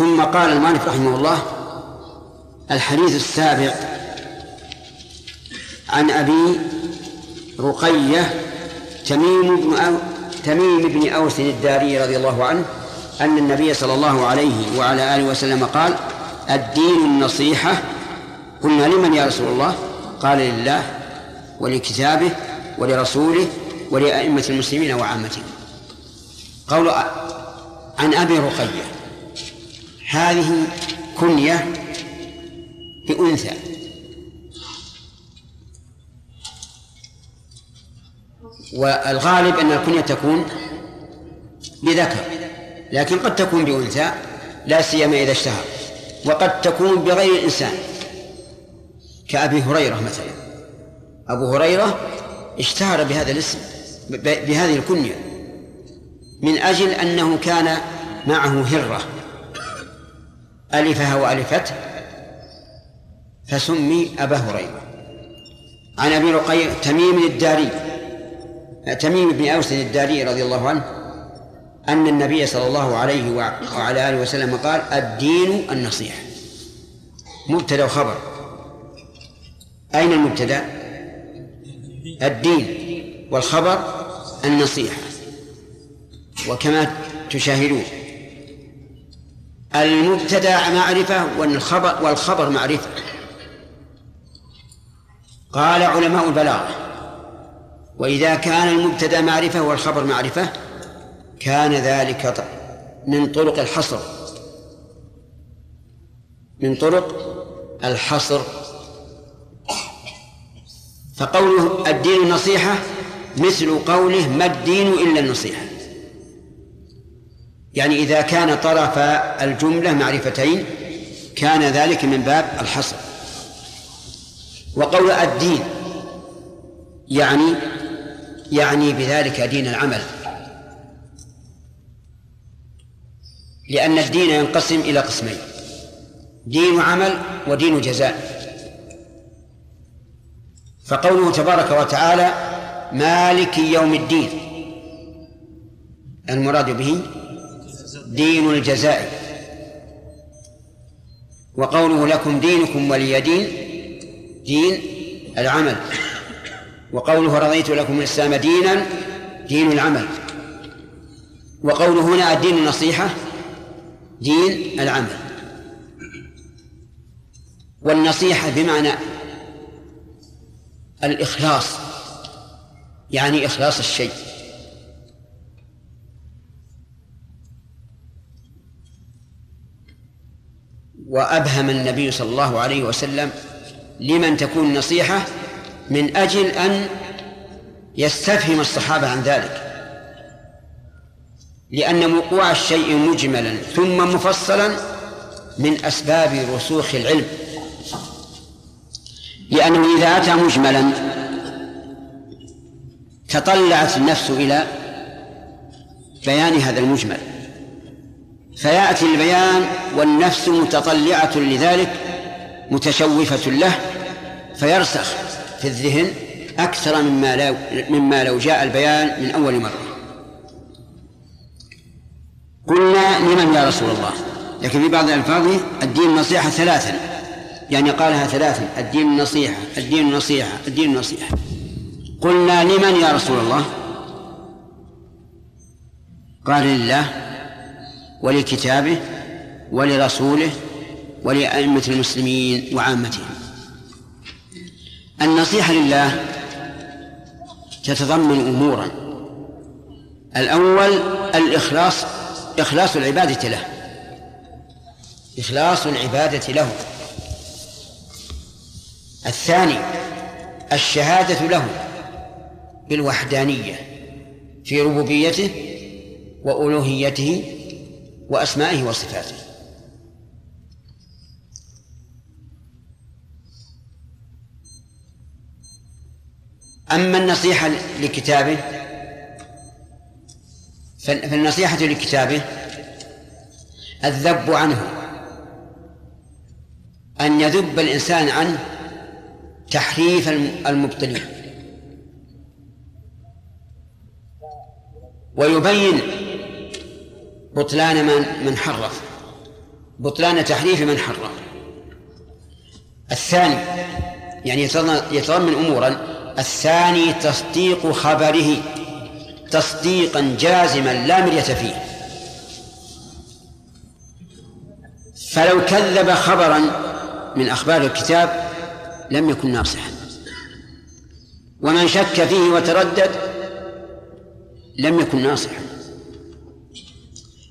ثم قال المؤلف رحمه الله الحديث السابع عن أبي رقية تميم بن تميم بن أوس الداري رضي الله عنه أن النبي صلى الله عليه وعلى آله وسلم قال الدين النصيحة. قلنا لمن يا رسول الله؟ قال لله ولكتابه ولرسوله ولأئمة المسلمين وعامتهم. قول عن أبي رقية. هذه كنية بأنثى. والغالب أن الكنية تكون بذكر لكن قد تكون بأنثى لا سيما إذا اشتهر. وقد تكون بغير الإنسان كأبي هريرة مثلا. أبو هريرة اشتهر بهذا الاسم بهذه الكنية من أجل أنه كان معه هرة. ألفها وألفته فسمي أبا هريرة. عن أبي رقية تميم الداري. تميم بن أوس الداري رضي الله عنه أن النبي صلى الله عليه وعلى آله وسلم قال الدين النصيحة. مبتدأ وخبر. أين المبتدأ؟ الدين والخبر النصيحة. وكما تشاهدون. المبتدأ معرفة والخبر والخبر معرفة. قال علماء البلاغة وإذا كان المبتدأ معرفة والخبر معرفة كان ذلك من طرق الحصر. من طرق الحصر. فقوله الدين النصيحة مثل قوله ما الدين إلا النصيحة. يعني إذا كان طرف الجملة معرفتين كان ذلك من باب الحصر. وقول الدين يعني يعني بذلك دين العمل. لأن الدين ينقسم إلى قسمين دين عمل ودين جزاء. فقوله تبارك وتعالى مالك يوم الدين المراد به دين الجزاء. وقوله لكم دينكم ولي دين دين العمل. وقوله رضيت لكم الإسلام دينا دين العمل. وقوله هنا الدين النصيحة دين العمل. والنصيحة بمعنى الإخلاص يعني إخلاص الشيء. وأبهم النبي صلى الله عليه وسلم لمن تكون نصيحة من أجل أن يستفهم الصحابة عن ذلك. لأن وقوع الشيء مجملا ثم مفصلا من أسباب رسوخ العلم. لأنه إذا أتى مجملا تطلعت النفس إلى بيان هذا المجمل. فيأتي البيان والنفس متطلعة لذلك متشوفة له فيرسخ في الذهن أكثر مما لو مما لو جاء البيان من أول مرة. قلنا لمن يا رسول الله؟ لكن في بعض الألفاظ الدين النصيحة ثلاثا. يعني قالها ثلاثا الدين النصيحة الدين النصيحة الدين النصيحة قلنا لمن يا رسول الله؟ قال لله. ولكتابه ولرسوله ولأئمة المسلمين وعامتهم. النصيحة لله تتضمن أمورا. الأول الإخلاص إخلاص العبادة له. إخلاص العبادة له. الثاني الشهادة له بالوحدانية في ربوبيته وألوهيته وأسمائه وصفاته. أما النصيحة لكتابه فالنصيحة لكتابه الذب عنه. أن يذب الإنسان عنه تحريف المبطلين. ويبين بطلان من من حرف. بطلان تحريف من حرم الثاني يعني يتضمن أمورا الثاني تصديق خبره تصديقا جازما لا مرية فيه. فلو كذب خبرا من أخبار الكتاب لم يكن ناصحا. ومن شك فيه وتردد لم يكن ناصحا.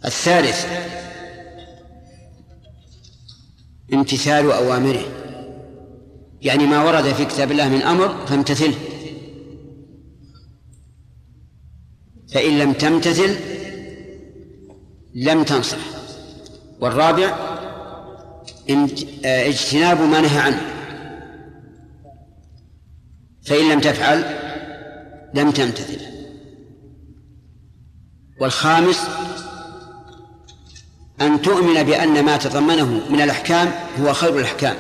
الثالث امتثال أوامره. يعني ما ورد في كتاب الله من أمر فامتثله فإن لم تمتثل لم تنصح. والرابع اجتناب ما نهى عنه. فإن لم تفعل لم تمتثل. والخامس أن تؤمن بأن ما تضمنه من الأحكام هو خير الأحكام.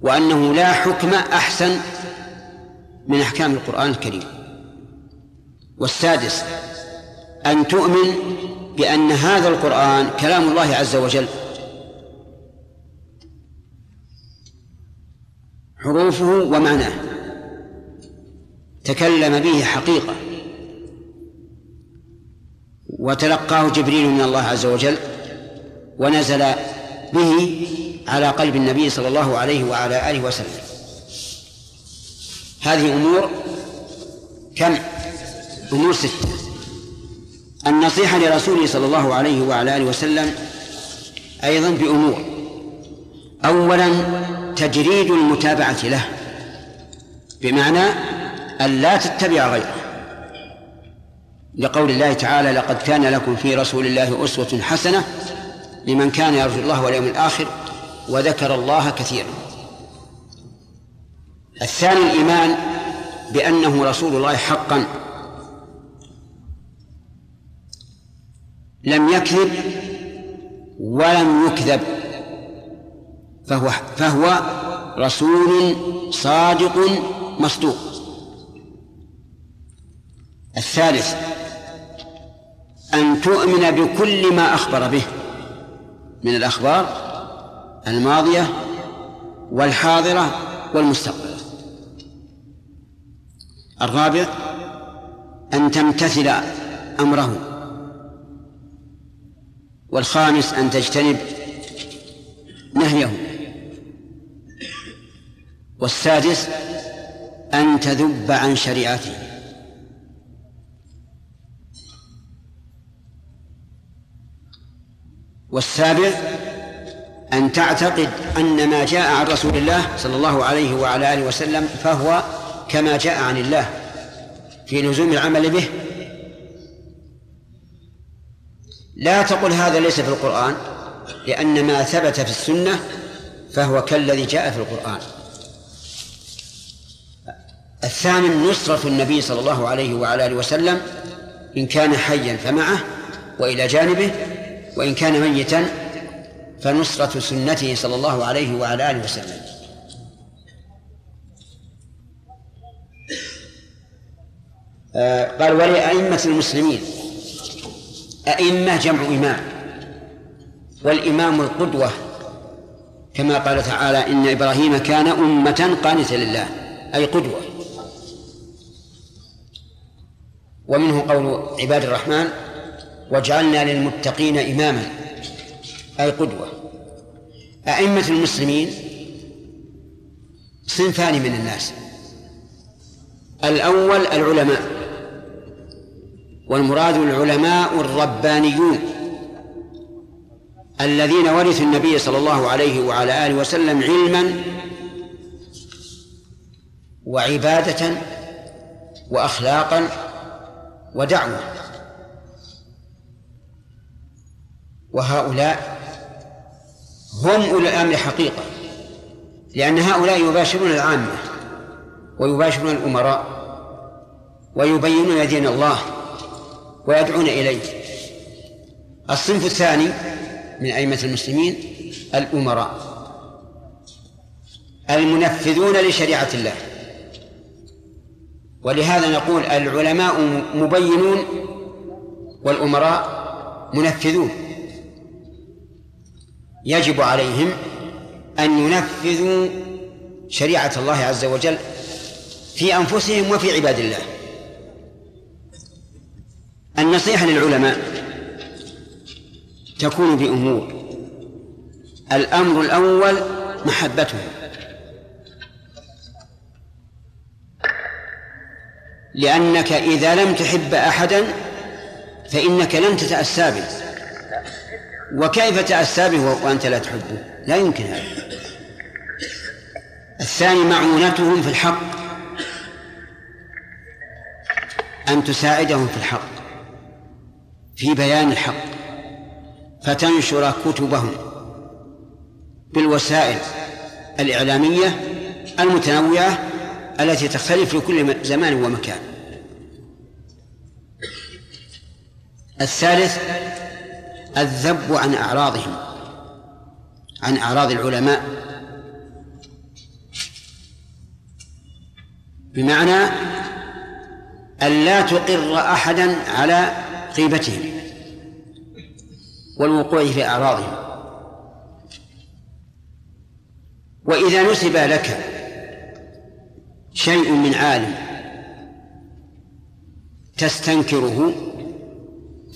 وأنه لا حكم أحسن من أحكام القرآن الكريم. والسادس أن تؤمن بأن هذا القرآن كلام الله عز وجل. حروفه ومعناه. تكلم به حقيقة. وتلقاه جبريل من الله عز وجل ونزل به على قلب النبي صلى الله عليه وعلى آله وسلم. هذه أمور كم؟ أمور ستة. النصيحة لرسوله صلى الله عليه وعلى آله وسلم أيضا بأمور. أولا تجريد المتابعة له بمعنى أن لا تتبع غيره. لقول الله تعالى لقد كان لكم في رسول الله أسوة حسنة لمن كان يرجو الله واليوم الآخر وذكر الله كثيرا. الثاني الإيمان بأنه رسول الله حقا. لم يكذب ولم يكذب فهو فهو رسول صادق مصدوق. الثالث أن تؤمن بكل ما أخبر به. من الأخبار الماضية والحاضرة والمستقبلة الرابع أن تمتثل أمره. والخامس أن تجتنب نهيه. والسادس أن تذب عن شريعته. والسابع أن تعتقد أن ما جاء عن رسول الله صلى الله عليه وعلى آله وسلم فهو كما جاء عن الله في لزوم العمل به. لا تقل هذا ليس في القرآن لأن ما ثبت في السنة فهو كالذي جاء في القرآن. الثامن نصرة النبي صلى الله عليه وعلى آله وسلم إن كان حيا فمعه وإلى جانبه وإن كان ميتا فنصرة سنته صلى الله عليه وعلى آله وسلم. آه، قال ولأئمة المسلمين أئمة جمع إمام والإمام القدوة كما قال تعالى إن إبراهيم كان أمة قانتا لله أي قدوة. ومنه قول عباد الرحمن واجعلنا للمتقين إماما أي قدوة. أئمة المسلمين صنفان من الناس. الأول العلماء والمراد العلماء الربانيون الذين ورثوا النبي صلى الله عليه وعلى آله وسلم علما وعبادة وأخلاقا ودعوة. وهؤلاء هم أولي الأمر حقيقة لأن هؤلاء يباشرون العامة ويباشرون الأمراء ويبينون دين الله ويدعون إليه. الصنف الثاني من أئمة المسلمين الأمراء المنفذون لشريعة الله. ولهذا نقول العلماء مبينون والأمراء منفذون. يجب عليهم أن ينفذوا شريعة الله عز وجل في أنفسهم وفي عباد الله. النصيحة للعلماء تكون بأمور. الأمر الأول محبتهم. لأنك إذا لم تحب أحدا فإنك لن تتأسى به. وكيف تأسى به وأنت لا تحبه؟ لا يمكن هذا. الثاني معونتهم في الحق. أن تساعدهم في الحق. في بيان الحق. فتنشر كتبهم بالوسائل الإعلامية المتنوعة التي تختلف في كل زمان ومكان. الثالث الذب عن أعراضهم عن أعراض العلماء. بمعنى أن لا تقر أحدا على غيبتهم والوقوع في أعراضهم. وإذا نسب لك شيء من عالم تستنكره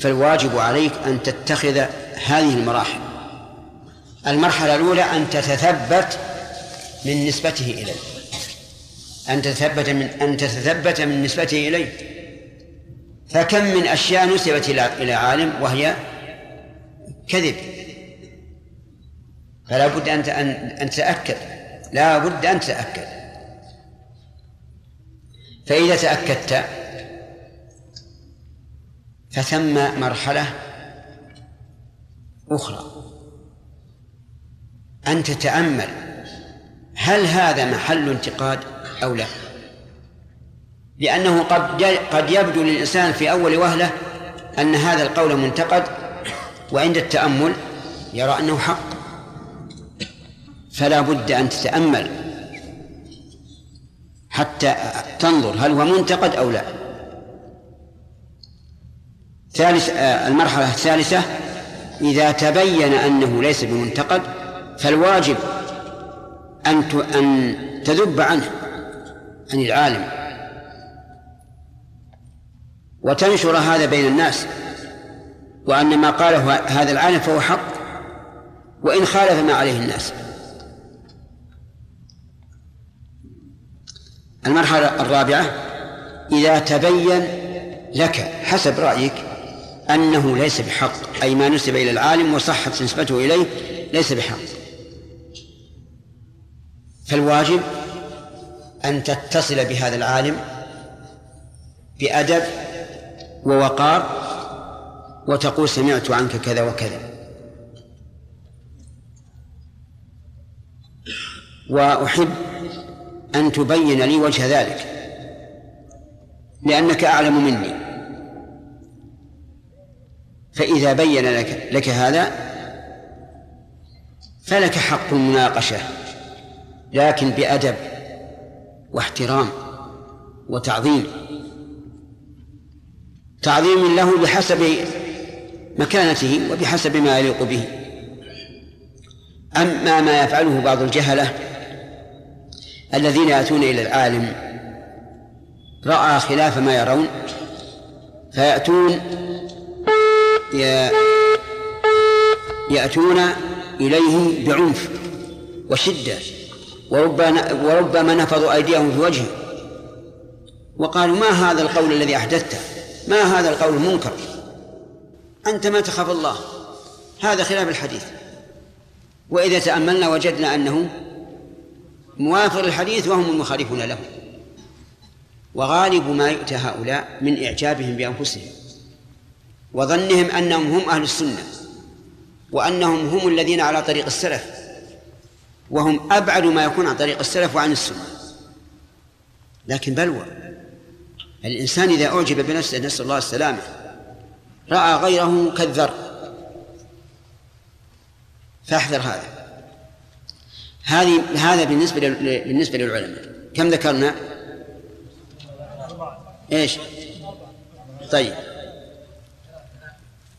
فالواجب عليك أن تتخذ هذه المراحل. المرحلة الأولى أن تتثبت من نسبته إليه أن تتثبت من أن تتثبت من نسبته إليه فكم من أشياء نسبت إلى عالم وهي كذب. فلا بد أن أن تتأكد. لا بد أن تتأكد. فإذا تأكدت فثم مرحلة أخرى. أن تتأمل هل هذا محل انتقاد أو لا. لأنه قد قد يبدو للإنسان في أول وهلة أن هذا القول منتقد وعند التأمل يرى أنه حق. فلا بد أن تتأمل حتى تنظر هل هو منتقد أو لا. ثالث آه، المرحلة الثالثة إذا تبين أنه ليس بمنتقد فالواجب أن أن تذب عنه عن العالم. وتنشر هذا بين الناس وأن ما قاله هذا العالم فهو حق وإن خالف ما عليه الناس. المرحلة الرابعة إذا تبين لك حسب رأيك أنه ليس بحق. أي ما نسب إلى العالم وصحت نسبته إليه ليس بحق. فالواجب أن تتصل بهذا العالم بأدب ووقار وتقول سمعت عنك كذا وكذا. وأحب أن تبين لي وجه ذلك لأنك أعلم مني. فإذا بين لك, لك هذا فلك حق المناقشة لكن بأدب واحترام وتعظيم. تعظيم له بحسب مكانته وبحسب ما يليق به. أما ما يفعله بعض الجهلة الذين يأتون إلى العالم رأى خلاف ما يرون فيأتون يأتون إليه بعنف وشدة وربما وربما نفضوا أيديهم في وجهه. وقالوا ما هذا القول الذي أحدثته؟ ما هذا القول المنكر؟ أنت ما تخاف الله. هذا خلاف الحديث. وإذا تأملنا وجدنا أنه موافق للحديث وهم المخالفون له. وغالب ما يؤتى هؤلاء من إعجابهم بأنفسهم. وظنهم أنهم هم أهل السنة وأنهم هم الذين على طريق السلف وهم أبعد ما يكون عن طريق السلف وعن السنة لكن بلوى الإنسان إذا أعجب بنفسه نسأل الله السلامة رأى غيره كالذر فاحذر هذا هذه هذا بالنسبة بالنسبة للعلماء كم ذكرنا؟ إيش؟ طيب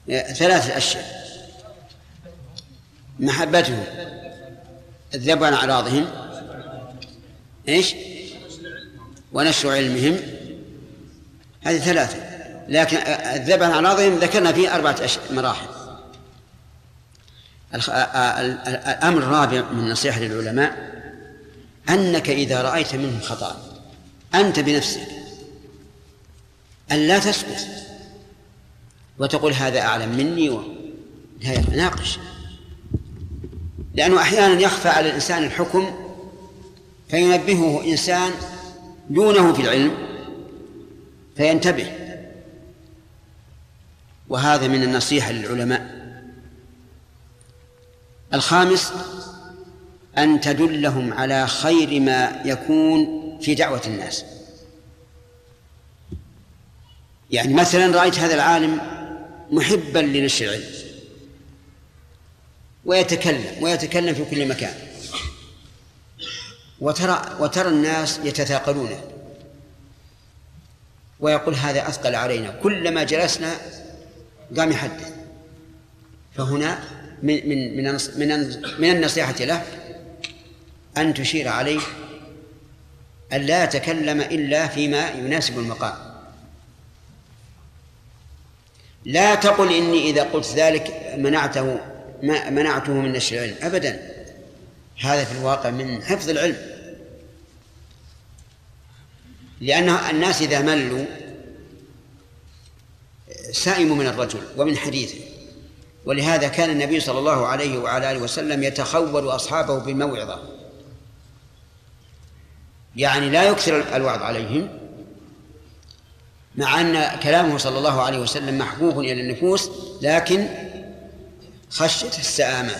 ثلاثة أشياء. محبتهم الذب عن أعراضهم إيش؟ ونشر علمهم. هذه ثلاثة. لكن الذب عن أعراضهم ذكرنا فيه أربعة مراحل. الأمر الرابع من النصيحة للعلماء أنك إذا رأيت منهم خطأ أنت بنفسك أن لا تسكت. وتقول هذا أعلم مني و... لا ناقش. لأنه أحيانا يخفى على الإنسان الحكم فينبهه إنسان دونه في العلم فينتبه. وهذا من النصيحة للعلماء. الخامس أن تدلهم على خير ما يكون في دعوة الناس. يعني مثلا رأيت هذا العالم محبا لنشر العلم. ويتكلم ويتكلم في كل مكان. وترى وترى الناس يتثاقلون. ويقول هذا أثقل علينا. كلما جلسنا قام يحدث. فهنا من من من من من النصيحة له أن تشير عليه أن لا يتكلم إلا فيما يناسب المقام. لا تقل إني إذا قلت ذلك منعته منعته من نشر العلم أبدا. هذا في الواقع من حفظ العلم. لأن الناس إذا ملوا سائموا من الرجل ومن حديثه. ولهذا كان النبي صلى الله عليه وعلى آله وسلم يتخول أصحابه بالموعظة. يعني لا يكثر الوعظ عليهم مع أن كلامه صلى الله عليه وسلم محبوب إلى النفوس لكن خشية السآمة.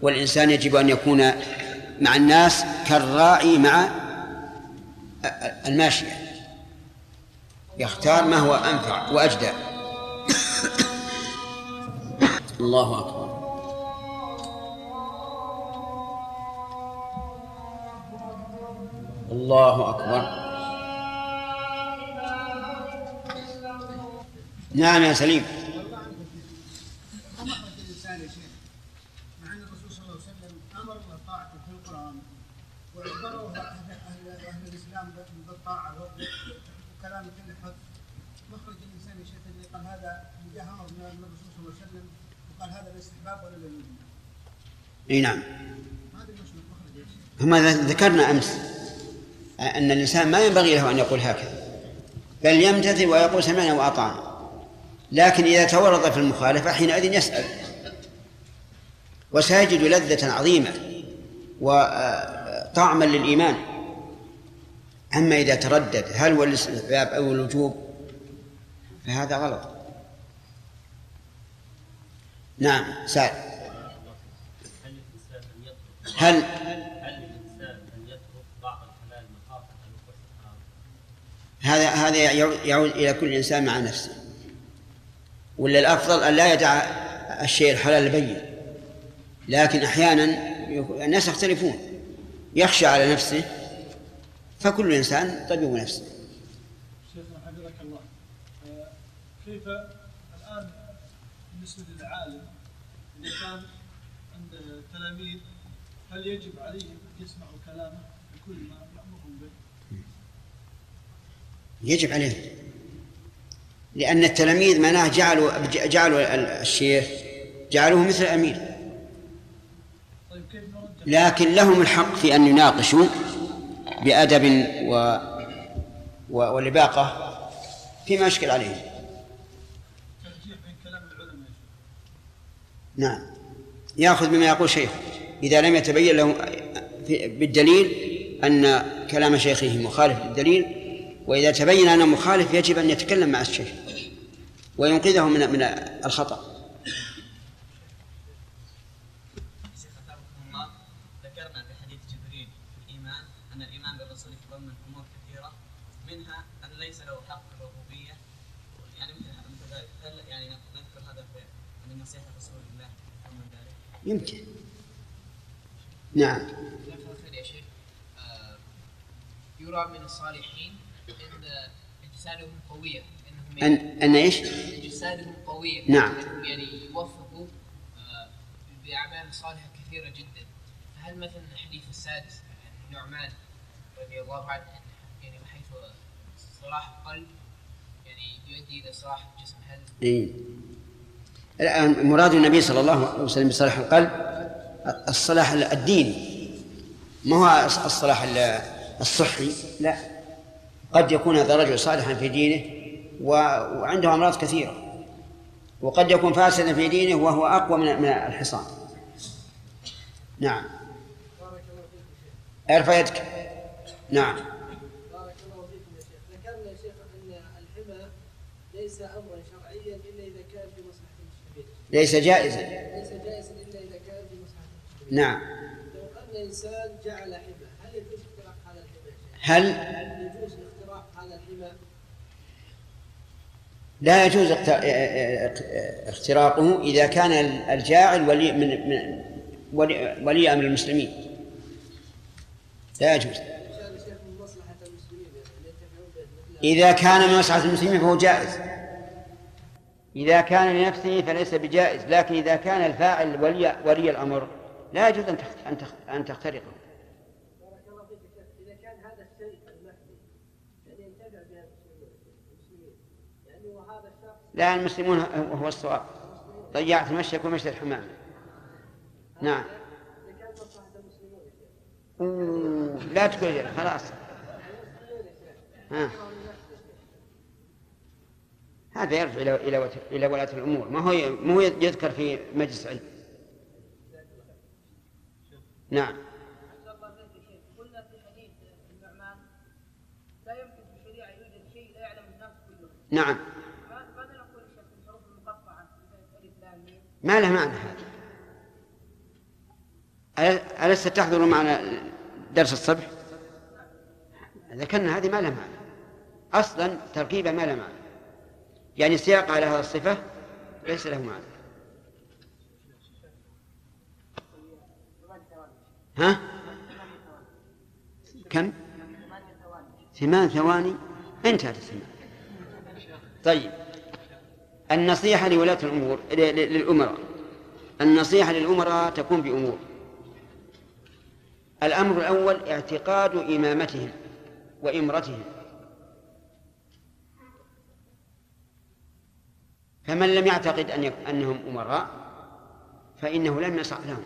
والإنسان يجب أن يكون مع الناس كالراعي مع الماشية. يختار ما هو أنفع وأجدى. الله أكبر. الله أكبر. نعم يا سليم. إي نعم. هذا المشهور مخرج يا شيخ هم ذكرنا أمس أن الإنسان ما ينبغي له أن يقول هكذا بل يمتثل ويقول سمعنا واطعنا لكن إذا تورط في المخالفة حينئذ يسأل. وسيجد لذة عظيمة وطعما للإيمان. أما إذا تردد هل هو الاستحباب أو الوجوب فهذا غلط. نعم سعد هل؟ هذا هذا يعود إلى كل إنسان مع نفسه. ولا الأفضل أن لا يدع الشيء الحلال البين. لكن أحيانا الناس يختلفون. يخشى على نفسه فكل إنسان طبيب نفسه. شيخنا حفظك الله. آه، كيف الآن بالنسبة للعالم إذا كان عند تلاميذ هل يجب عليهم يسمعوا كلامه بكل ما يأمرهم به؟ يجب عليه لأن التلاميذ معناه جعلوا جعلوا الشيخ جعلوه مثل الأمير. لكن لهم الحق في أن يناقشوا بأدب و و- ولباقة فيما يشكل عليهم؟ نعم. يأخذ بما يقول شيخ. إذا لم يتبين له بالدليل أن كلام شيخه مخالف للدليل وإذا تبين أنه مخالف يجب أن يتكلم مع الشيخ. وينقذه من من الخطأ. ذكرنا في حديث جبريل في الإيمان أن الإيمان بالرسول يتضمن أمور كثيرة منها أن ليس له حق الربوبية. يعني مثل مثل ذلك. هل يعني نذكر هذا في من نصيحة رسول الله يتضمن ذلك؟ يمكن. نعم. يا شيخ. آه، يرى من الصالحين إن إجسادهم قوية. انهم أن أن إيش؟ أجسادهم قوية نعم. يعني يوفقوا آه، بأعمال صالحة كثيرة جدا فهل مثلا الحديث السادس عن النعمان رضي الله عنه يعني بحيث صلاح القلب يعني يؤدي إلى صلاح الجسم هل إيه. الآن مراد النبي صلى الله عليه وسلم بصلاح القلب الصلاح الديني ما هو الصلاح ال- الصحي لا قد يكون هذا الرجل صالحا في دينه وعنده أمراض كثيرة. وقد يكون فاسدا في دينه وهو أقوى من من الحصان. نعم. أرفع يدك. نعم. بارك الله فيكم يا شيخ ذكرنا يا شيخ ان الحمى ليس امرا شرعيا الا اذا كان في مصلحه المسلمين ليس جائزا. ليس جائزا الا اذا كان في مصلحه المسلمين نعم. لو أن إنسان جعل حمى هل يجوز اختراق هذا الحمى هل يجوز اختراق هذا الحمى لا يجوز اختراقه إذا كان الجاعل ولي من ولي, أمر المسلمين. لا يجوز. إذا كان من مصلحة المسلمين فهو جائز. إذا كان لنفسه فليس بجائز لكن إذا كان الفاعل ولي ولي الأمر لا يجوز أن أن تخترقه بارك الله فيك يا شيخ اذا كان هذا الشيء المحمي يعني ينتفع به المسلمين يعني وهذا الشخص لا المسلمون هو الصواب. ضيعت مشيك ومشي الحمام نعم. أوه، لا تقول خلاص. ها. هذا يرجع إلى إلى إلى ولاة الأمور. ما هو ما هو يذكر في مجلس علم. نعم. أحسن ما له معنى هذا. أل- ألست تحضر معنا درس الصبح؟ ذكرنا هذه ما لها معنى. أصلا تركيبة ما لها معنى. يعني سياق على هذه الصفة ليس له معنى. ها؟ كم؟ ثمان ثواني. انتهت الثمان. طيب. النصيحة لولاة الأمور للأمراء. النصيحة للأمراء تكون بأمور. الأمر الأول اعتقاد إمامتهم وإمرتهم. فمن لم يعتقد أن أنهم أمراء فإنه لم يصح لهم.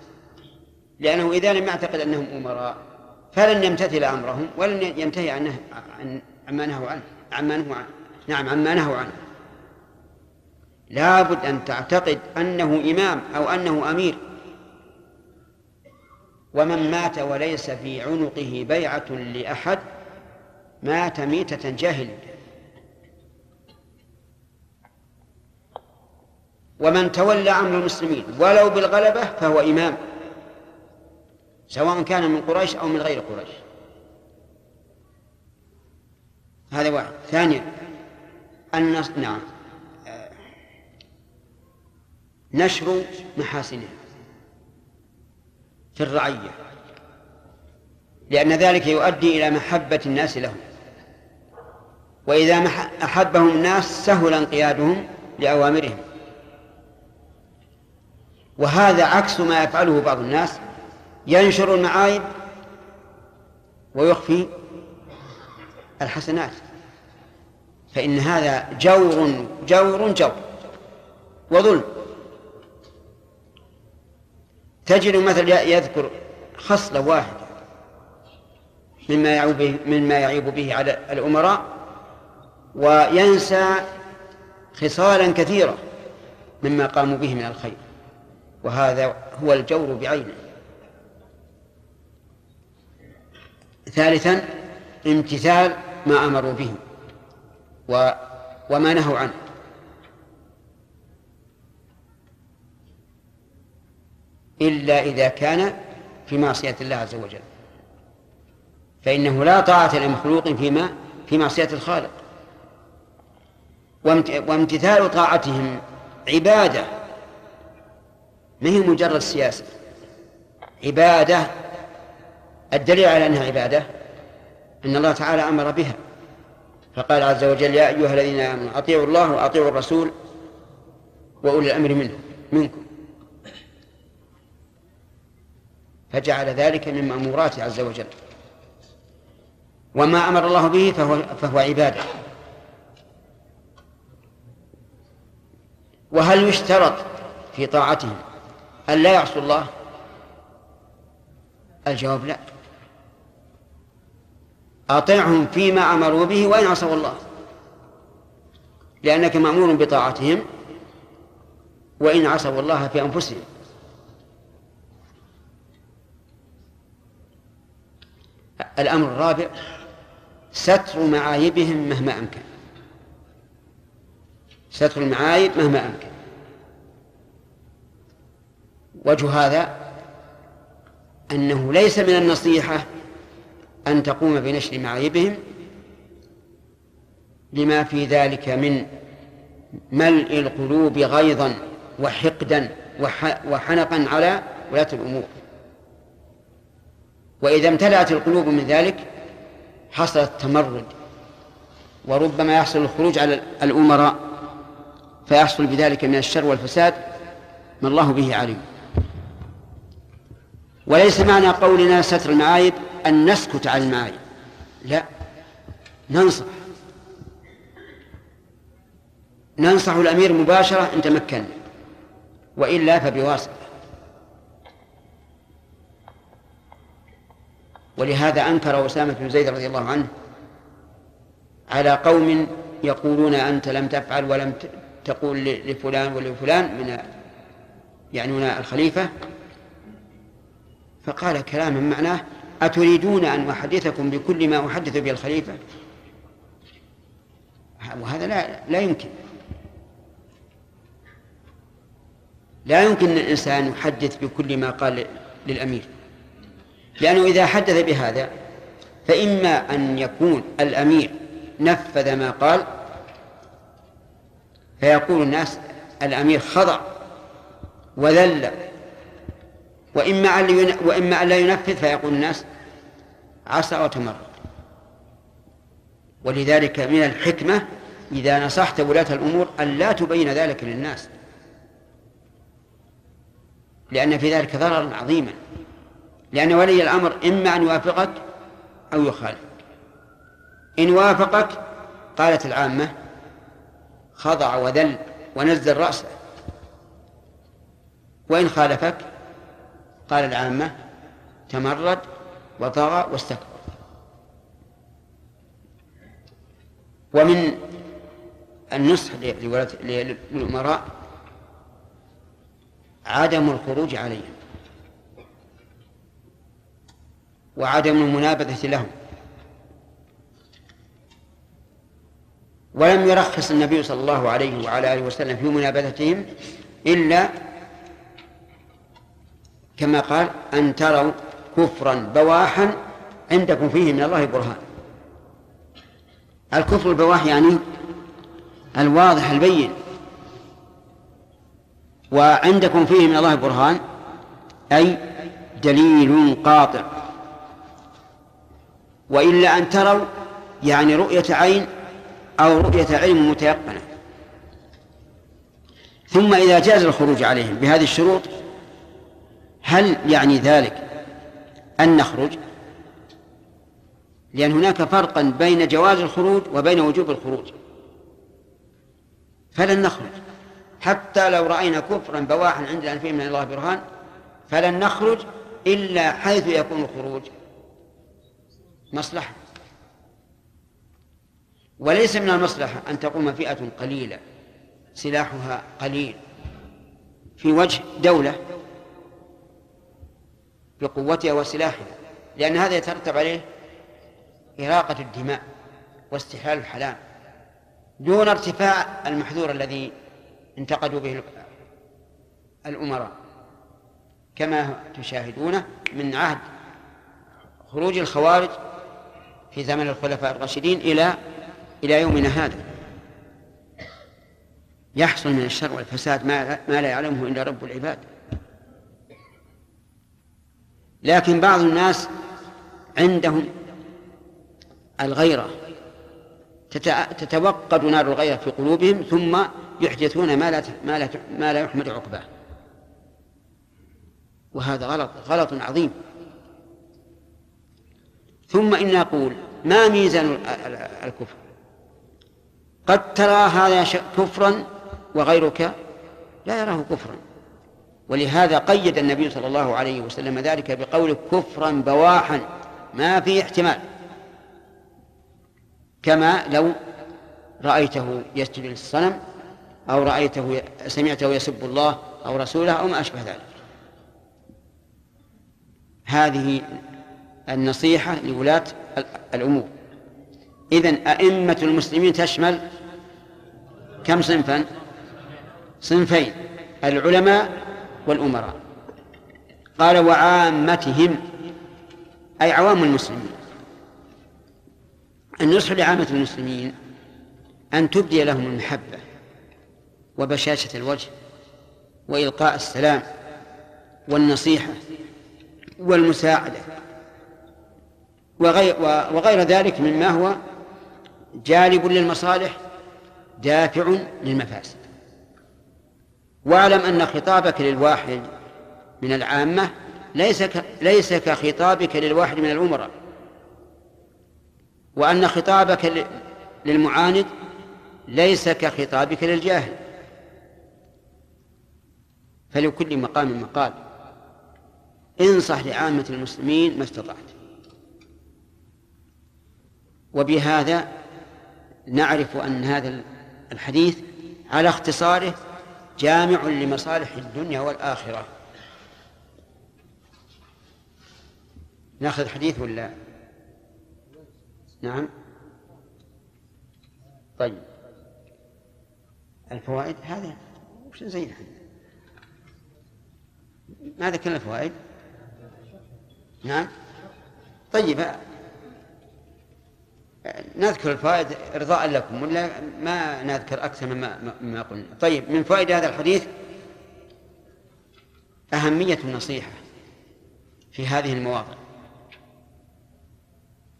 لأنه إذا لم يعتقد أنهم أمراء فلن يمتثل أمرهم ولن ينتهي عنه عن عما نهوا عنه. عما نهوا عنه. نعم عما نهوا عنه. لابد أن تعتقد أنه إمام أو أنه أمير. ومن مات وليس في عنقه بيعة لأحد مات ميتة جاهل. ومن تولى أمر المسلمين ولو بالغلبة فهو إمام سواء كان من قريش أو من غير قريش. هذا واحد. ثانيا النص نعم آه، نشر محاسنه في الرعية لأن ذلك يؤدي إلى محبة الناس لهم وإذا أحبهم الناس سهل انقيادهم لأوامرهم. وهذا عكس ما يفعله بعض الناس ينشر المعايب ويخفي الحسنات. فإن هذا جور جور جور وظلم. تجد مثلا يذكر خصلة واحدة مما يعيب به مما يعيب به على الأمراء وينسى خصالا كثيرة مما قاموا به من الخير وهذا هو الجور بعينه. ثالثا امتثال ما أمروا به و وما نهوا عنه. إلا إذا كان في معصية الله عز وجل. فإنه لا طاعة لمخلوق فيما في معصية الخالق. وامت- وامتثال طاعتهم عبادة. ما هي مجرد سياسة؟ عبادة. الدليل على أنها عبادة أن الله تعالى أمر بها. فقال عز وجل يا أيها الذين آمنوا أطيعوا الله وأطيعوا الرسول وأولي الأمر منه منكم. فجعل ذلك من مأموراته عز وجل. وما أمر الله به فهو, فهو عبادة. وهل يشترط في طاعتهم أن لا يعصوا الله؟ الجواب لا. أطعهم فيما أمروا به وإن عصوا الله. لأنك مأمور بطاعتهم وإن عصوا الله في أنفسهم. الأمر الرابع ستر معايبهم مهما أمكن. ستر المعايب مهما أمكن. وجه هذا أنه ليس من النصيحة أن تقوم بنشر معايبهم لما في ذلك من ملء القلوب غيظا وحقدا وحنقا على ولاة الأمور. وإذا امتلأت القلوب من ذلك حصل التمرد وربما يحصل الخروج على الأمراء فيحصل بذلك من الشر والفساد ما الله به عليم. وليس معنى قولنا ستر المعايب أن نسكت عن المعايب لا ننصح. ننصح الأمير مباشرة إن تمكن وإلا فبواسطة. ولهذا أنكر أسامة بن زيد رضي الله عنه على قوم يقولون أنت لم تفعل ولم تقول لفلان ولفلان من يعنون الخليفة. فقال كلاما معناه أتريدون أن أحدثكم بكل ما أحدث به الخليفة؟ وهذا لا لا يمكن. لا يمكن أن الإنسان يحدث بكل ما قال للأمير. لأنه إذا حدث بهذا فإما أن يكون الأمير نفذ ما قال فيقول الناس الأمير خضع وذل وإما أن وإما لا ينفذ فيقول الناس عصى وتمرد ولذلك من الحكمة إذا نصحت ولاة الأمور أن لا تبين ذلك للناس لأن في ذلك ضررا عظيما. لأن ولي الأمر إما أن يوافقك أو يخالفك. إن وافقك قالت العامة خضع وذل ونزل رأسه. وإن خالفك قال العامة تمرد وطغى واستكبر. ومن النصح للأمراء عدم الخروج عليهم. وعدم المنابذة لهم. ولم يرخص النبي صلى الله عليه وعلى آله وسلم في منابذتهم إلا كما قال أن تروا كفرا بواحا عندكم فيه من الله برهان. الكفر البواح يعني الواضح البين. وعندكم فيه من الله برهان أي دليل قاطع. وإلا أن تروا يعني رؤية عين أو رؤية علم متيقنة. ثم إذا جاز الخروج عليهم بهذه الشروط هل يعني ذلك أن نخرج؟ لأن هناك فرقا بين جواز الخروج وبين وجوب الخروج. فلن نخرج. حتى لو رأينا كفرا بواحا عندنا فيه من الله برهان فلن نخرج إلا حيث يكون الخروج. مصلحة. وليس من المصلحة أن تقوم فئة قليلة سلاحها قليل في وجه دولة بقوتها وسلاحها لأن هذا يترتب عليه إراقة الدماء واستحلال الحلال دون ارتفاع المحذور الذي انتقدوا به الأمراء. كما تشاهدونه من عهد خروج الخوارج في زمن الخلفاء الراشدين إلى إلى يومنا هذا. يحصل من الشر والفساد ما ما لا يعلمه إلا رب العباد. لكن بعض الناس عندهم الغيرة. تتوقد نار الغيرة في قلوبهم ثم يحدثون ما لا ما لا ما لا يحمد عقباه. وهذا غلط غلط عظيم. ثم إن نقول ما ميزان ال- ال- الكفر؟ قد ترى هذا كفرا وغيرك لا يراه كفرا. ولهذا قيد النبي صلى الله عليه وسلم ذلك بقوله كفرا بواحا ما في احتمال. كما لو رأيته يسجد للصنم أو رأيته سمعته يسب الله أو رسوله أو ما أشبه ذلك. هذه النصيحة لولاة ال- الأمور. إذن أئمة المسلمين تشمل كم صنفا؟ صنفين العلماء والأمراء. قال وعامتهم أي عوام المسلمين. النصح لعامة المسلمين أن تبدي لهم المحبة وبشاشة الوجه وإلقاء السلام والنصيحة والمساعدة. وغير, وغير ذلك مما هو جالب للمصالح دافع للمفاسد واعلم أن خطابك للواحد من العامة ليس. ليس كخطابك للواحد من الأمراء وأن خطابك. للمعاند ليس كخطابك للجاهل فلكل مقام مقال انصح لعامة المسلمين ما استطعت وبهذا نعرف أن هذا الحديث على اختصاره جامع لمصالح الدنيا والآخرة. نأخذ حديث ولا؟ نعم. طيب. الفوائد هذا وش زي الحين ما ذكرنا الفوائد؟ نعم. طيب. نذكر الفوائد إرضاء لكم ولا ما نذكر أكثر مما مما قلنا. طيب من فوائد هذا الحديث أهمية النصيحة في هذه المواضع.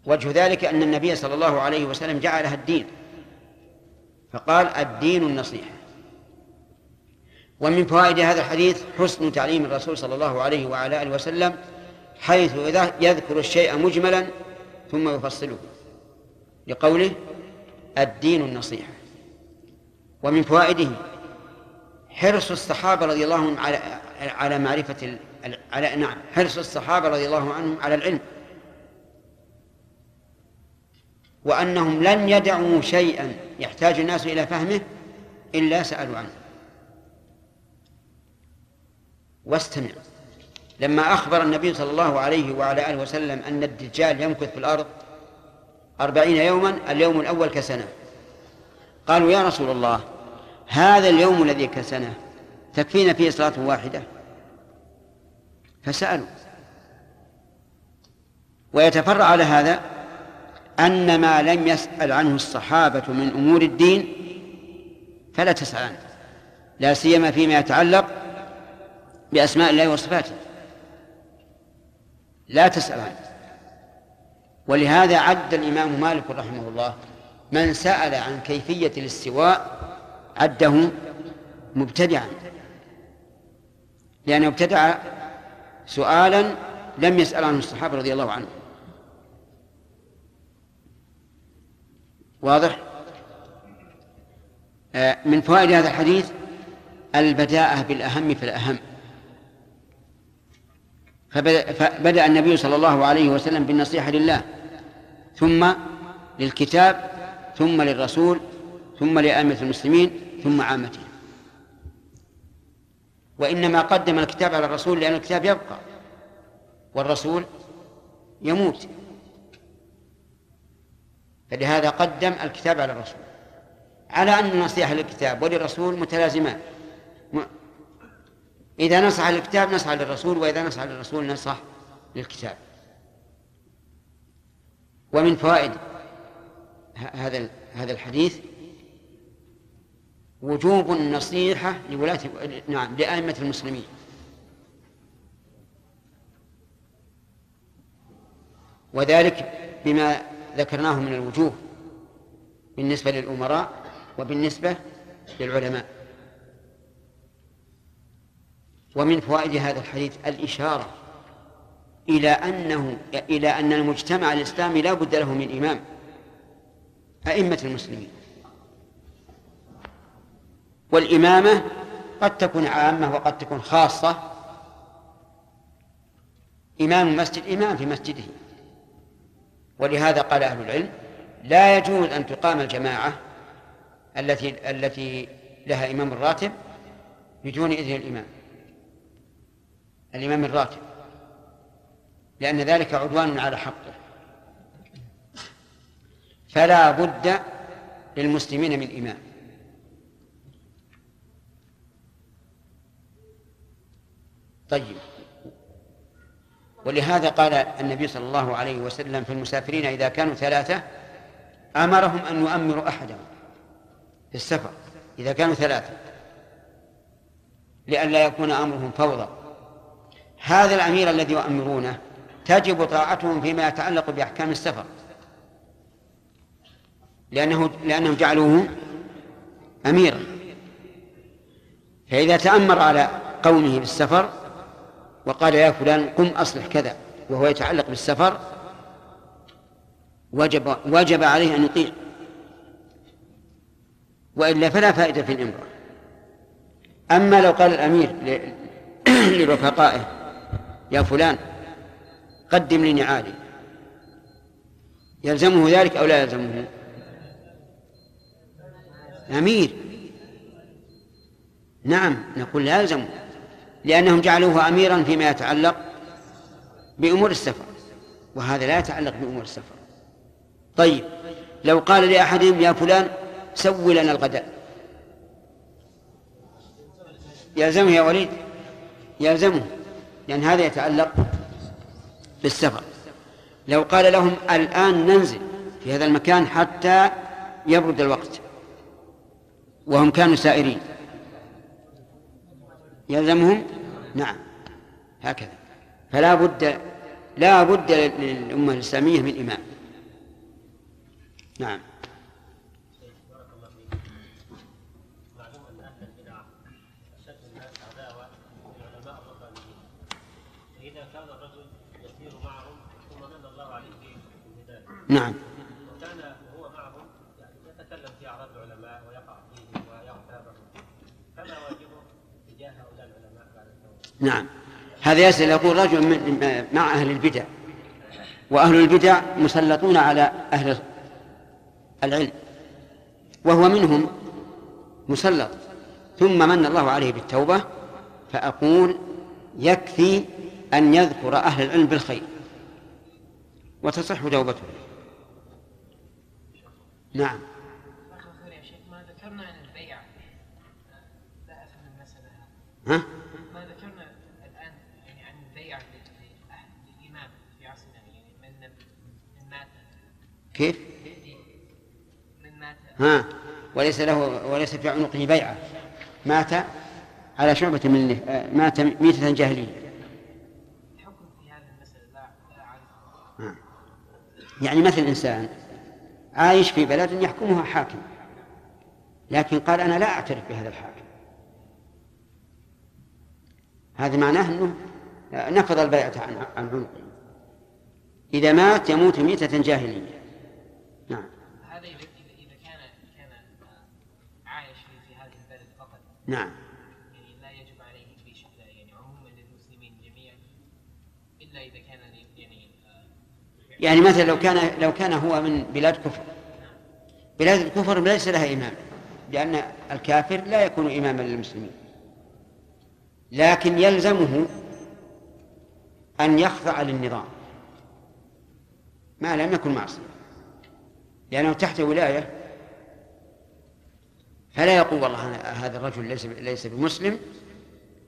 وجه ذلك أن النبي صلى الله عليه وسلم جعلها الدين فقال الدين النصيحة. ومن فوائد هذا الحديث حسن تعليم الرسول صلى الله عليه وعلى آله وسلم حيث إذا يذكر الشيء مجملا ثم يفصله. لقوله الدين النصيحة ومن فوائده حرص الصحابة رضي الله عنهم على على معرفة ال... على نعم حرص الصحابة رضي الله عنهم على العلم. وأنهم لن يدعوا شيئا يحتاج الناس إلى فهمه إلا سألوا عنه. واستمع. لما أخبر النبي صلى الله عليه وعلى آله وسلم أن الدجال يمكث في الأرض أربعين يوما اليوم الأول كسنة. قالوا يا رسول الله هذا اليوم الذي كسنة تكفينا فيه صلاة واحدة؟ فسألوا. ويتفرع على هذا أن ما لم يسأل عنه الصحابة من أمور الدين فلا تسأل. عنه لا سيما فيما يتعلق بأسماء الله وصفاته. لا تسأل عنه. ولهذا عد الإمام مالك رحمه الله من سأل عن كيفية الاستواء عده مبتدعا. لأنه ابتدع سؤالا لم يسأل عنه الصحابة رضي الله عنهم. واضح؟ آه، من فوائد هذا الحديث البداءة بالأهم فالأهم فبدأ, النبي صلى الله عليه وسلم بالنصيحة لله ثم للكتاب ثم للرسول ثم لأئمة المسلمين ثم عامتهم وإنما قدم الكتاب على الرسول لأن الكتاب يبقى والرسول يموت. فلهذا قدم الكتاب على الرسول على أن النصيحة للكتاب وللرسول متلازمان إذا نصح للكتاب نصح للرسول وإذا نصح للرسول نصح للكتاب. ومن فوائد هذا هذا الحديث وجوب النصيحة لولاة نعم لأئمة المسلمين. وذلك بما ذكرناه من الوجوه بالنسبة للأمراء وبالنسبة للعلماء. ومن فوائد هذا الحديث الإشارة إلى أنه إلى أن المجتمع الإسلامي لا بد له من إمام أئمة المسلمين. والإمامة قد تكون عامة وقد تكون خاصة. إمام المسجد إمام في مسجده. ولهذا قال أهل العلم لا يجوز أن تقام الجماعة التي التي لها إمام الراتب بدون إذن الإمام. الإمام الراتب لأن ذلك عدوان على حقه. فلا بد للمسلمين من إمام طيب. ولهذا قال النبي صلى الله عليه وسلم في المسافرين إذا كانوا ثلاثة أمرهم أن يؤمروا أحدهم في السفر إذا كانوا ثلاثة لئلا يكون أمرهم فوضى. هذا الأمير الذي يؤمرونه تجب طاعتهم فيما يتعلق بأحكام السفر. لأنه لأنهم جعلوه أميرا. فإذا تأمر على قومه بالسفر وقال يا فلان قم أصلح كذا وهو يتعلق بالسفر وجب وجب عليه أن يطيع. وإلا فلا فائدة في الإمرة أما لو قال الأمير لرفقائه يا فلان قدم لي نعالي. يلزمه ذلك أو لا يلزمه؟ أمير. نعم نقول لا يلزمه لأنهم جعلوه أميرا فيما يتعلق بأمور السفر وهذا لا يتعلق بأمور السفر. طيب لو قال لأحدهم يا فلان سوي لنا الغداء. يلزمه يا وليد؟ يلزمه. لأن هذا يتعلق بالسفر. لو قال لهم الآن ننزل في هذا المكان حتى يبرد الوقت وهم كانوا سائرين. يلزمهم؟ نعم. هكذا. فلا بد لا بد للأمة الإسلامية من إمام نعم. نعم. وكان وهو معهم يعني يتكلم في أعراض العلماء ويقع فيهم ويغتابهم فما واجبه تجاه هؤلاء العلماء بعد التوبه؟ نعم. هذا يسأل يقول رجل من مع أهل البدع. وأهل البدع مسلطون على أهل العلم. وهو منهم مسلط. ثم من الله عليه بالتوبة فأقول يكفي أن يذكر أهل العلم بالخير. وتصح توبته. نعم. ما ذكرنا عن البيع. لا أفهم المسألة. ها؟ ما ذكرنا الآن يعني عن البيع لأحد الإمام في عصرنا يعني من من مات. كيف؟ من مات. ها؟ وليس له وليس في عنقه بيعة. مات على شعبة من آه، مات ميتة جاهلية. الحكم في هذه المسألة لا ها. يعني مثل إنسان عايش في بلد يحكمها حاكم. لكن قال أنا لا أعترف بهذا الحاكم. هذا معناه أنه نفض البيعة عن عن عنقه. إذا مات يموت ميتة جاهلية. نعم. هذا إذا كان كان عايش في في هذه البلد فقط. نعم يعني لا يجب عليه في ش- يعني عموما للمسلمين جميعا إلا إذا كان يعني آه، يعني مثلا لو كان لو كان هو من بلاد كفر. بلاد الكفر ليس لها إمام لأن الكافر لا يكون إماما للمسلمين. لكن يلزمه أن يخضع للنظام. ما لم يكن معصية. لأنه تحت ولاية. فلا يقول والله هذا الرجل ليس ليس بمسلم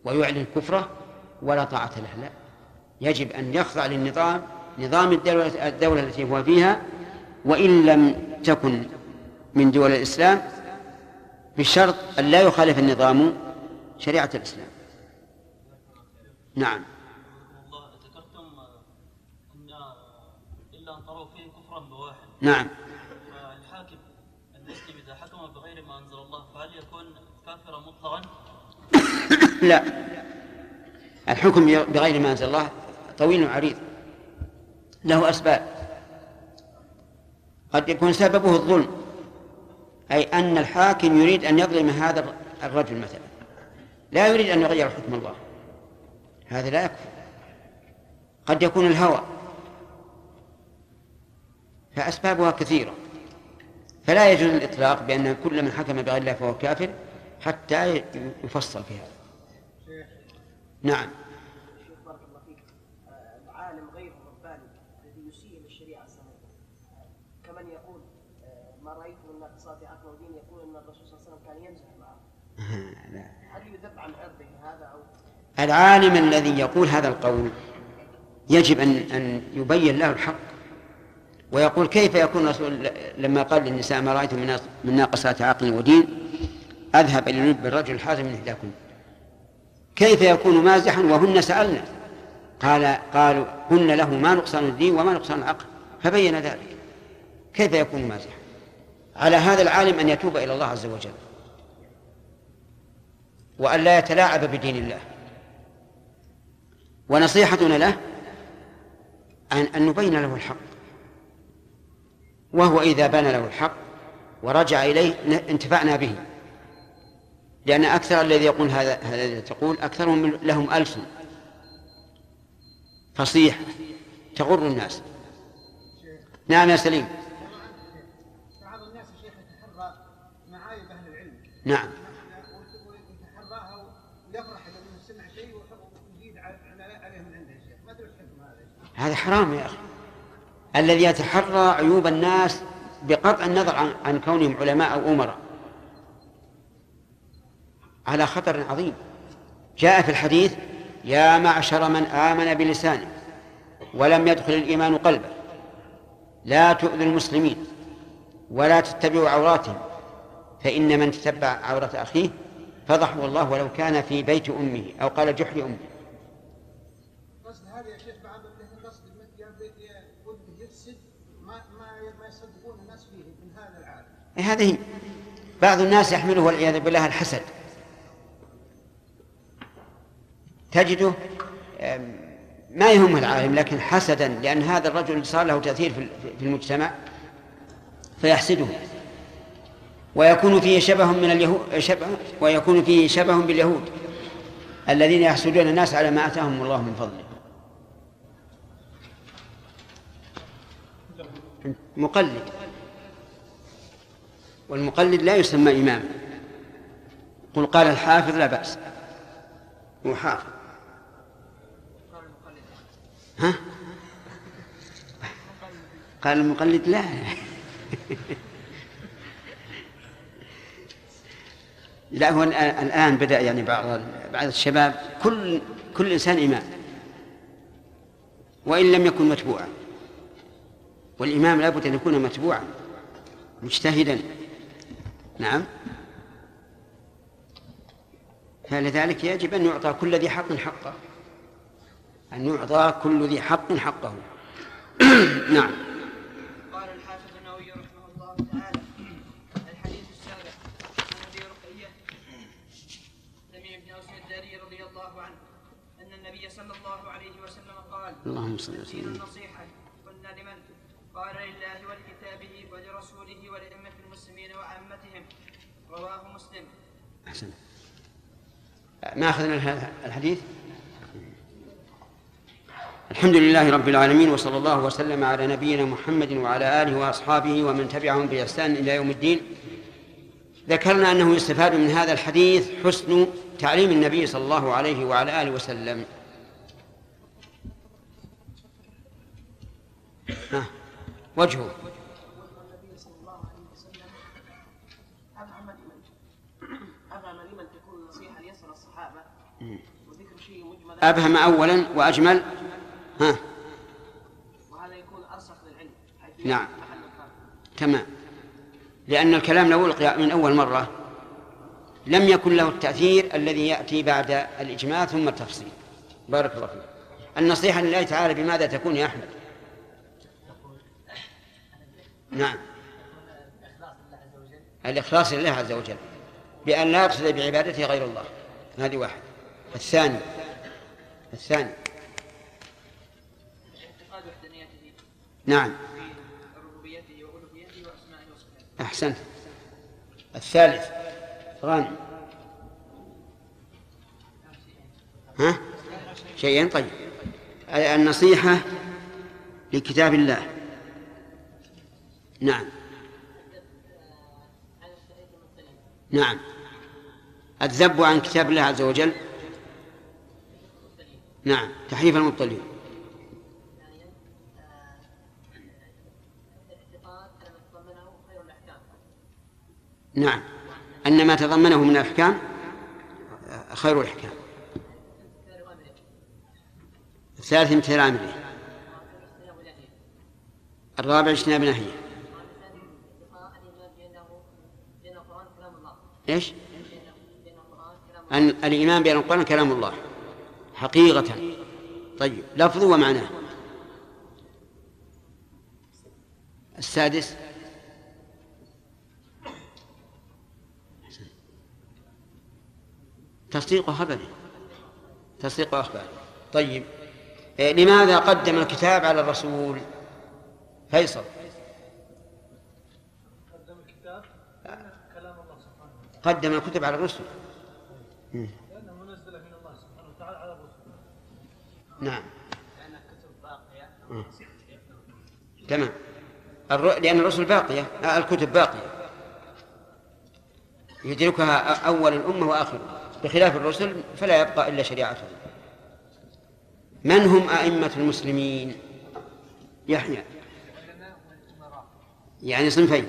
ويعلن كفره ولا طاعة له لا. يجب أن يخضع للنظام نظام الدولة, الدولة التي هو فيها وإن لم تكن من دول الإسلام بشرط أن لا يخالف النظام شريعة الإسلام. نعم. الله ذكرتم ان تروا فيه كفرا بواحد نعم. فالحاكم الذي كافرا مطلقا لا. الحكم بغير ما أنزل الله طويل عريض. له أسباب. قد يكون سببه الظلم أي أن الحاكم يريد أن يظلم هذا الرجل مثلا. لا يريد أن يغير حكم الله. هذا لا يكفي. قد يكون الهوى. فأسبابها كثيرة. فلا يجوز الإطلاق بأن كل من حكم بغير الله فهو كافر حتى يفصل في هذا. نعم شيخ بارك الله فيك آه، العالم غير الرباني الذي يسيء للشريعه السماويه كمن يقول آه، ما رايت من ناقصات عقل ودين يقول ان الرسول صلى الله عليه وسلم كان يمزح معه لا. هل يذب عن عرضه هذا أو العالم الذي يقول هذا القول يجب أن أن يبين له الحق. ويقول كيف يكون الرسول لما قال للنساء ما رأيت من من ناقصات عقل ودين؟ أذهب إلى لب الرجل الحازم من إحداكن كيف يكون مازحا وهن سألنا؟ قال قالوا هن له ما نقصان الدين وما نقصان العقل. فبين ذلك. كيف يكون مازحا؟ على هذا العالم أن يتوب إلى الله عز وجل. وأن لا يتلاعب بدين الله. ونصيحتنا له أن أن نبين له الحق. وهو إذا بان له الحق ورجع إليه انتفعنا به. لأن أكثر الذي يقول هذا هذا الذي تقول أكثرهم لهم ألسن. فصيح. تغر الناس. نعم يا سليم. بعض الناس شيخ يتحرى معايب أهل العلم. نعم ويتحراها ويفرح اذا من سمع شيء ويزيد على- عليه من عنده يا شيخ ما ادري وش حكم هذا حرام يا أخي. الذي يتحرى عيوب الناس بقطع النظر عن, عن كونهم علماء أو أمراء. على خطر عظيم. جاء في الحديث يا معشر من آمن بلسانه ولم يدخل الإيمان قلبه لا تؤذوا المسلمين ولا تتبعوا عوراتهم فإن من تتبع عورة أخيه فضحه الله ولو كان في بيت أمه أو قال جحر أمه قصد هذا يا شيخ بعض اللي قصد يا بيت يا وده يفسد ما ما ما يصدقون الناس فيه من هذا العالم هذه بعض الناس يحمله والعياذ بالله الحسد. تجده ما يهمه العالم لكن حسدا لأن هذا الرجل صار له تأثير في في المجتمع فيحسده. ويكون فيه شبه من اليهود شبه ويكون فيه شبه باليهود الذين يحسدون الناس على ما آتاهم الله من فضله مقلد. والمقلد لا يسمى إماما قل قال الحافظ لا بأس. هو حافظ. ها؟ قال المقلد لا. لا هو الآن بدأ يعني بعض بعض الشباب كل كل إنسان إمام. وإن لم يكن متبوعا. والإمام لابد أن يكون متبوعا مجتهدا. نعم. فلذلك يجب أن يعطى كل ذي حق حقه. أن يعطى كل ذي حق حقه. نعم. قال الحافظ النووي رحمه الله تعالى الحديث السابع عن ابي رقيه سمع بن الداري رضي الله عنه أن النبي صلى الله عليه وسلم قال اللهم صل وسلم. النصيحة قلنا لمن؟ قال لله ولكتابه ولرسوله ولائمه المسلمين وعامتهم رواه مسلم أحسن ما أخذنا الح- الحديث؟ الحمد لله رب العالمين وصلى الله وسلم على نبينا محمد وعلى آله وأصحابه ومن تبعهم بإحسان إلى يوم الدين. ذكرنا أنه يستفاد من هذا الحديث حسن تعليم النبي صلى الله عليه وعلى آله وسلم. وجهه النبي صلى الله عليه وسلم افهم لمن افهم لمن تكون النصيحه ليسر الصحابه وذكر شيء مجمل أبهم أولا وأجمل؟ ها. وهذا يكون أرسخ للعلم نعم. تمام. لأن الكلام لو ألقي من أول مرة لم يكن له التأثير الذي يأتي بعد الإجماع ثم التفصيل. بارك الله فيك. النصيحة لله تعالى بماذا تكون يا أحمد؟ نعم. الإخلاص لله عز وجل بأن لا يقصد بعبادته غير الله. هذه واحد الثاني الثاني. اعتقاد وحدانيته. نعم. ربوبيته وألوهيته وأسمائه وصفاته. أحسنت. الثالث. غانم. ها؟ شيئين طيب. النصيحة لكتاب الله. نعم. نعم. الذب عن كتاب الله عز وجل. نعم تحريف المبطلين نعم. أن ما تضمنه من الأحكام خير الأحكام. الثالث امتثال أمره. الرابع اجتناب نهيه. إيش؟ أن الإيمان بأن القرآن كلام الله. حقيقة. طيب لفظه ومعناه. السادس. تصديق خبره تصديق أخباره طيب إيه، لماذا قدم الكتاب على الرسول؟ فيصل. قدم الكتاب؟ كلام الله سبحانه وتعالى. قدم الكتب على الرسل مم. لأنه منزل من الله سبحانه وتعالى على الرسل نعم. لأن الكتب باقية. تمام. الر... لأن الرسل باقية. آه، الكتب باقية. يدركها أول الأمة وآخرها بخلاف الرسل فلا يبقى إلا شريعتهم. من هم أئمة المسلمين؟ يحيى. يعني صنفين.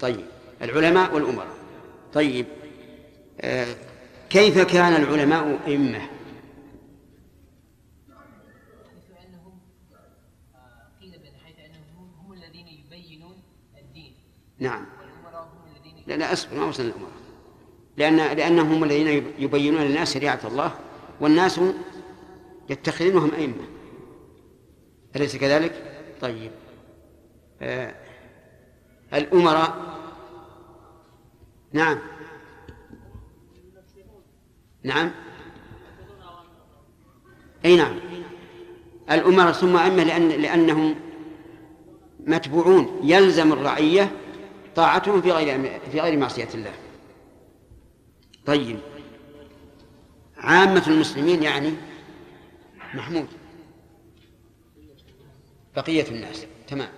طيب. العلماء والأمراء. طيب. آه كيف كان العلماء أئمة حيث انهم آه، قيل بان حيث انهم هم الذين يبينون الدين نعم. لا لا أصبر ما وصلنا الأمراء لأن لأنهم هم الذين يبينون للناس شريعة الله والناس يتخذونهم أئمة. أليس كذلك؟ طيب. آه الأمراء. نعم. نعم. أي نعم. الأمراء ثم أئمة لأن لأنهم متبوعون. يلزم الرعية طاعتهم في غير في غير معصية الله. طيب. عامة المسلمين يعني محمود. بقية الناس. تمام.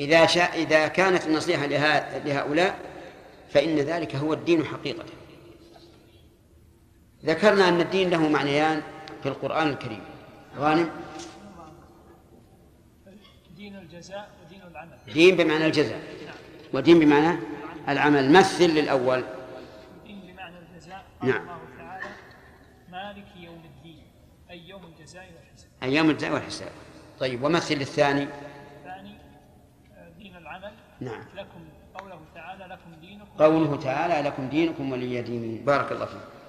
إذا شاء إذا كانت النصيحة لهؤلاء فإن ذلك هو الدين حقيقة. ذكرنا أن الدين له معنيان في القرآن الكريم. غانم؟ دين الجزاء ودين العمل. دين بمعنى الجزاء. ودين بمعنى العمل مثل للأول. دين بمعنى الجزاء قال نعم. الله تعالى مالك يوم الدين أي يوم الجزاء والحساب. أيام الجزاء والحساب. طيب ومثل للثاني؟ الثاني آه، دين العمل. نعم. لكم قوله تعالى لكم دينكم قوله تعالى لكم دينكم ولي دين بارك الله فيك.